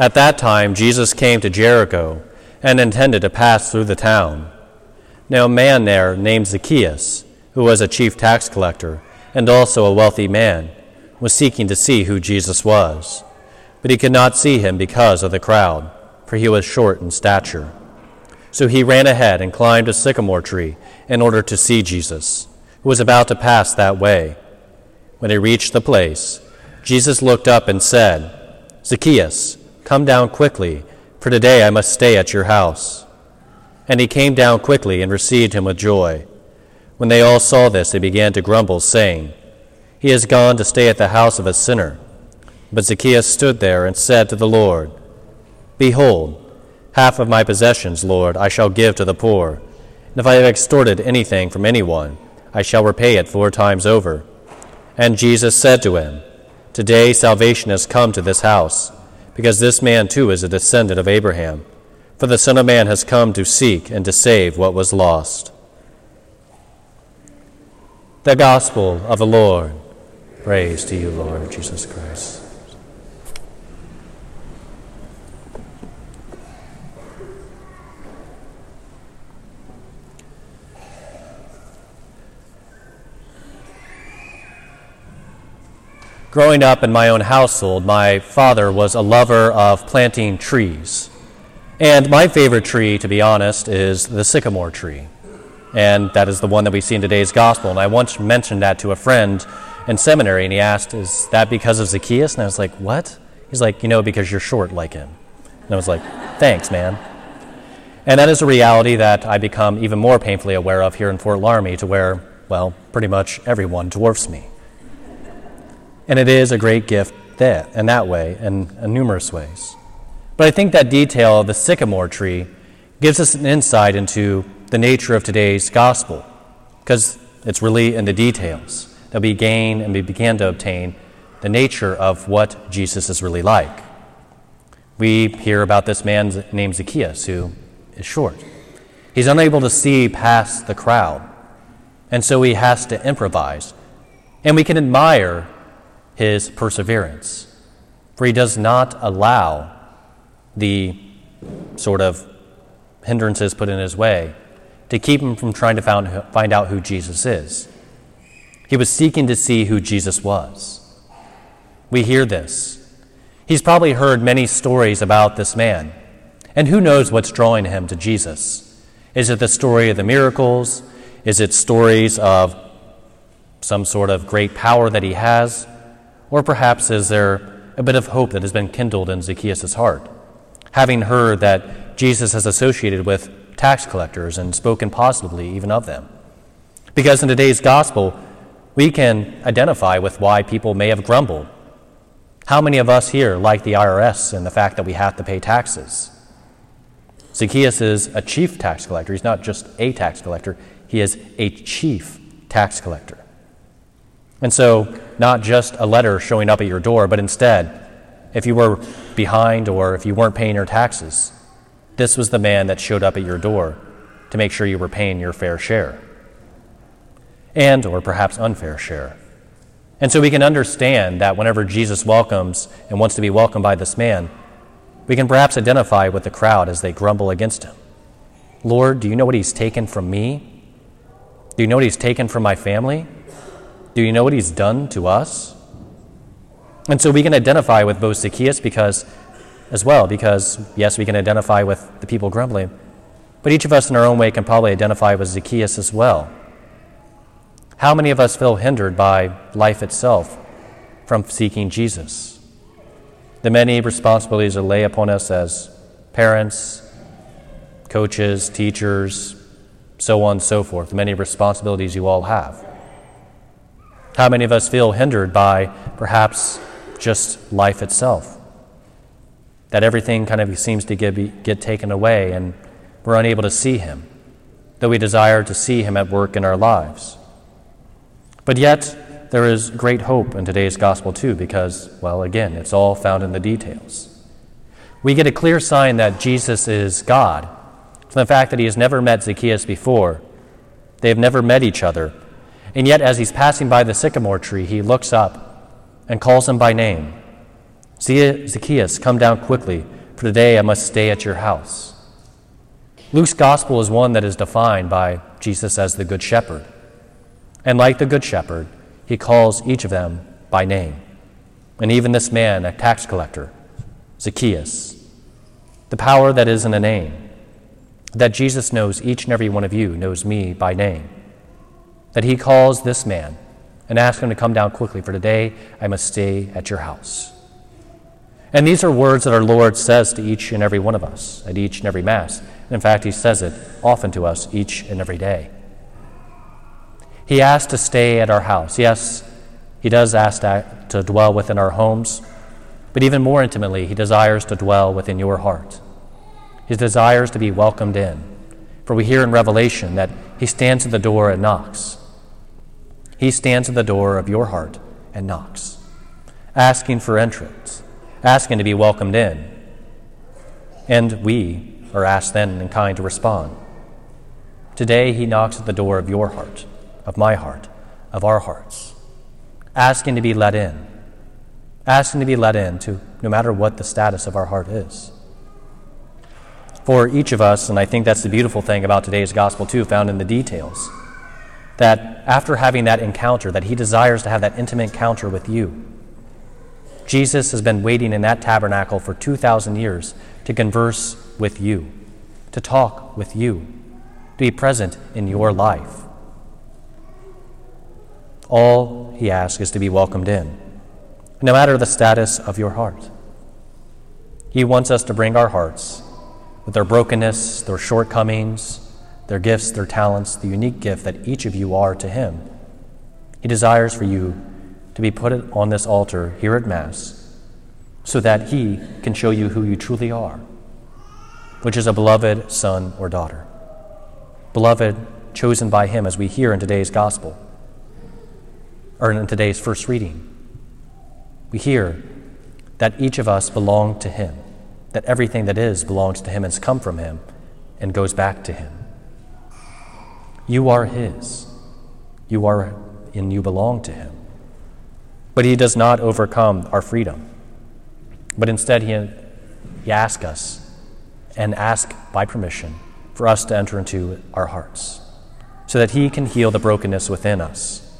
At that time, Jesus came to Jericho and intended to pass through the town. Now, a man there named Zacchaeus, who was a chief tax collector and also a wealthy man, was seeking to see who Jesus was. But he could not see him because of the crowd, for he was short in stature. So he ran ahead and climbed a sycamore tree in order to see Jesus, who was about to pass that way. When he reached the place, Jesus looked up and said, Zacchaeus, come down quickly, for today I must stay at your house. And he came down quickly and received him with joy. When they all saw this, they began to grumble, saying, He has gone to stay at the house of a sinner. But Zacchaeus stood there and said to the Lord, Behold, half of my possessions, Lord, I shall give to the poor. And if I have extorted anything from anyone, I shall repay it four times over. And Jesus said to him, Today salvation has come to this house, because this man too is a descendant of Abraham. For the Son of Man has come to seek and to save what was lost. The Gospel of the Lord. Praise to you, Lord Jesus Christ. Growing up in my own household, my father was a lover of planting trees. And my favorite tree, to be honest, is the sycamore tree. And that is the one that we see in today's gospel. And I once mentioned that to a friend in seminary, and he asked, Is that because of Zacchaeus? And I was like, What? He's like, You know, because you're short like him. And I was like, Thanks, man. And that is a reality that I become even more painfully aware of here in Fort Laramie, to where, well, pretty much everyone dwarfs me. And it is a great gift that, in that way, and in numerous ways. But I think that detail of the sycamore tree gives us an insight into the nature of today's gospel, because it's really in the details that we gain and we begin to obtain the nature of what Jesus is really like. We hear about this man named Zacchaeus who is short. He's unable to see past the crowd, and so he has to improvise. And we can admire his perseverance. For he does not allow the sort of hindrances put in his way to keep him from trying to found, find out who Jesus is. He was seeking to see who Jesus was. We hear this. He's probably heard many stories about this man. And who knows what's drawing him to Jesus? Is it the story of the miracles? Is it stories of some sort of great power that he has? Or perhaps is there a bit of hope that has been kindled in Zacchaeus' heart, having heard that Jesus has associated with tax collectors and spoken positively even of them? Because in today's gospel, we can identify with why people may have grumbled. How many of us here like the IRS and the fact that we have to pay taxes? Zacchaeus is a chief tax collector. He's not just a tax collector, he is a chief tax collector. And so, not just a letter showing up at your door, but instead, if you were behind or if you weren't paying your taxes, this was the man that showed up at your door to make sure you were paying your fair share. And, or perhaps unfair share. And so we can understand that whenever Jesus welcomes and wants to be welcomed by this man, we can perhaps identify with the crowd as they grumble against him. Lord, do you know what he's taken from me? Do you know what he's taken from my family? Do you know what he's done to us? And so we can identify with both Zacchaeus because, as well, because yes, we can identify with the people grumbling, but each of us in our own way can probably identify with Zacchaeus as well. How many of us feel hindered by life itself from seeking Jesus? The many responsibilities that lay upon us as parents, coaches, teachers, so on and so forth, the many responsibilities you all have. How many of us feel hindered by perhaps just life itself? That everything kind of seems to get, get taken away and we're unable to see Him, though we desire to see Him at work in our lives. But yet, there is great hope in today's gospel, too, because, well, again, it's all found in the details. We get a clear sign that Jesus is God from the fact that He has never met Zacchaeus before. They have never met each other, and yet, as he's passing by the sycamore tree, he looks up and calls him by name. Zacchaeus, come down quickly, for today I must stay at your house. Luke's gospel is one that is defined by Jesus as the Good Shepherd. And like the Good Shepherd, he calls each of them by name. And even this man, a tax collector, Zacchaeus. The power that is in a name. That Jesus knows each and every one of you, knows me by name. That he calls this man and asks him to come down quickly, for today I must stay at your house. And these are words that our Lord says to each and every one of us at each and every Mass. And in fact, He says it often to us each and every day. He asks to stay at our house. Yes, He does ask to dwell within our homes, but even more intimately, He desires to dwell within your heart. He desires to be welcomed in. For we hear in Revelation that He stands at the door and knocks. He stands at the door of your heart and knocks, asking for entrance asking to be welcomed in. And we are asked then in kind to respond. Today, he knocks at the door of your heart, of my heart, of our hearts, asking to be let in, asking to be let in to no matter what the status of our heart is. For each of us, and I think that's the beautiful thing about today's gospel too, found in the details, that after having that encounter, that he desires to have that intimate encounter with you Jesus has been waiting in that tabernacle for 2,000 years to converse with you, to talk with you, to be present in your life. All he asks is to be welcomed in, no matter the status of your heart. He wants us to bring our hearts with their brokenness, their shortcomings, their gifts, their talents, the unique gift that each of you are to him. He desires for you to be put on this altar here at Mass so that He can show you who you truly are, which is a beloved son or daughter. Beloved, chosen by Him as we hear in today's Gospel, or in today's first reading. We hear that each of us belong to Him, that everything that is belongs to Him and has come from Him and goes back to Him. You are His. You are and you belong to Him. But he does not overcome our freedom. But instead, he, he asks us and asks by permission for us to enter into our hearts so that he can heal the brokenness within us.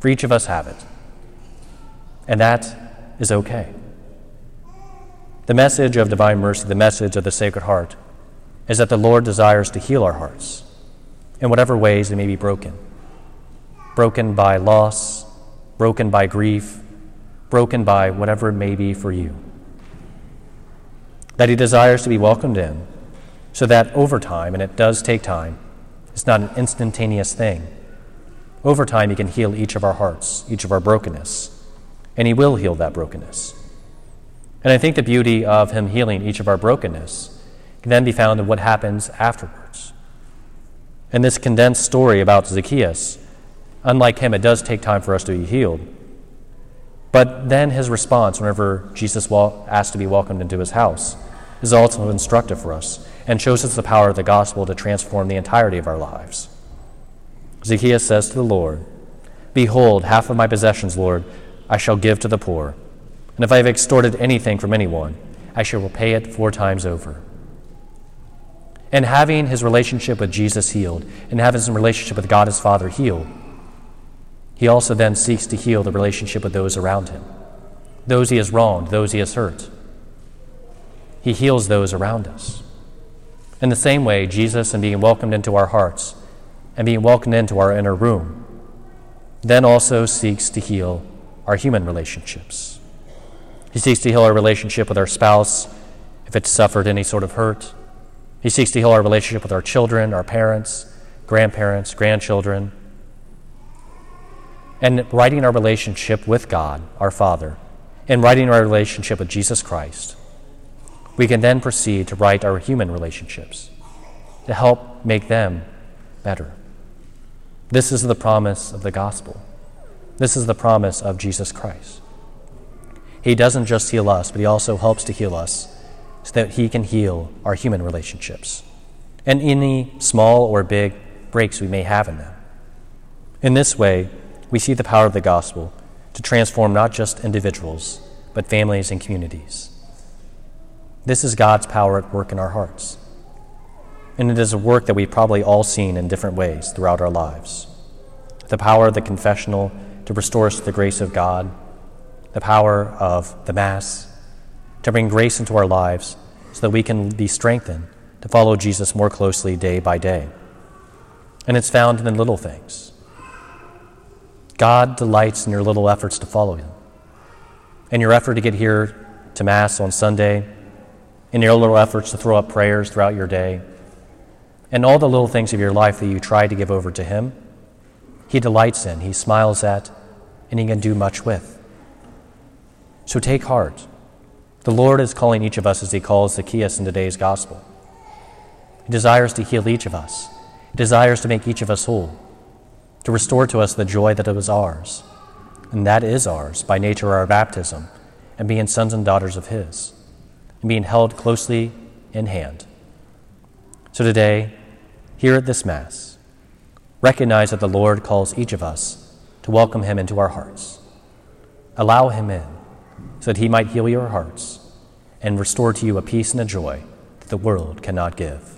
For each of us have it. And that is okay. The message of divine mercy, the message of the Sacred Heart, is that the Lord desires to heal our hearts in whatever ways they may be broken broken by loss, broken by grief, broken by whatever it may be for you. That He desires to be welcomed in, so that over time, and it does take time, it's not an instantaneous thing. Over time, He can heal each of our hearts, each of our brokenness, and He will heal that brokenness. And I think the beauty of Him healing each of our brokenness can then be found in what happens afterwards. In this condensed story about Zacchaeus, Unlike him, it does take time for us to be healed. But then his response, whenever Jesus asked to be welcomed into his house, is also instructive for us and shows us the power of the gospel to transform the entirety of our lives. Zacchaeus says to the Lord, Behold, half of my possessions, Lord, I shall give to the poor. And if I have extorted anything from anyone, I shall repay it four times over. And having his relationship with Jesus healed, and having his relationship with God his Father healed, he also then seeks to heal the relationship with those around him, those he has wronged, those he has hurt. He heals those around us. In the same way, Jesus, in being welcomed into our hearts and being welcomed into our inner room, then also seeks to heal our human relationships. He seeks to heal our relationship with our spouse if it's suffered any sort of hurt. He seeks to heal our relationship with our children, our parents, grandparents, grandchildren and righting our relationship with God, our Father, and righting our relationship with Jesus Christ, we can then proceed to right our human relationships to help make them better. This is the promise of the gospel. This is the promise of Jesus Christ. He doesn't just heal us, but He also helps to heal us so that He can heal our human relationships and any small or big breaks we may have in them. In this way, we see the power of the gospel to transform not just individuals, but families and communities. This is God's power at work in our hearts. And it is a work that we've probably all seen in different ways throughout our lives. The power of the confessional to restore us to the grace of God, the power of the Mass to bring grace into our lives so that we can be strengthened to follow Jesus more closely day by day. And it's found in the little things. God delights in your little efforts to follow Him. In your effort to get here to Mass on Sunday, in your little efforts to throw up prayers throughout your day, and all the little things of your life that you try to give over to Him, He delights in, He smiles at, and He can do much with. So take heart. The Lord is calling each of us as He calls Zacchaeus in today's gospel. He desires to heal each of us, He desires to make each of us whole, to restore to us the joy that was ours. And that is ours by nature our baptism and being sons and daughters of His, and being held closely in hand. So today, here at this Mass, recognize that the Lord calls each of us to welcome Him into our hearts. Allow Him in so that He might heal your hearts and restore to you a peace and a joy that the world cannot give.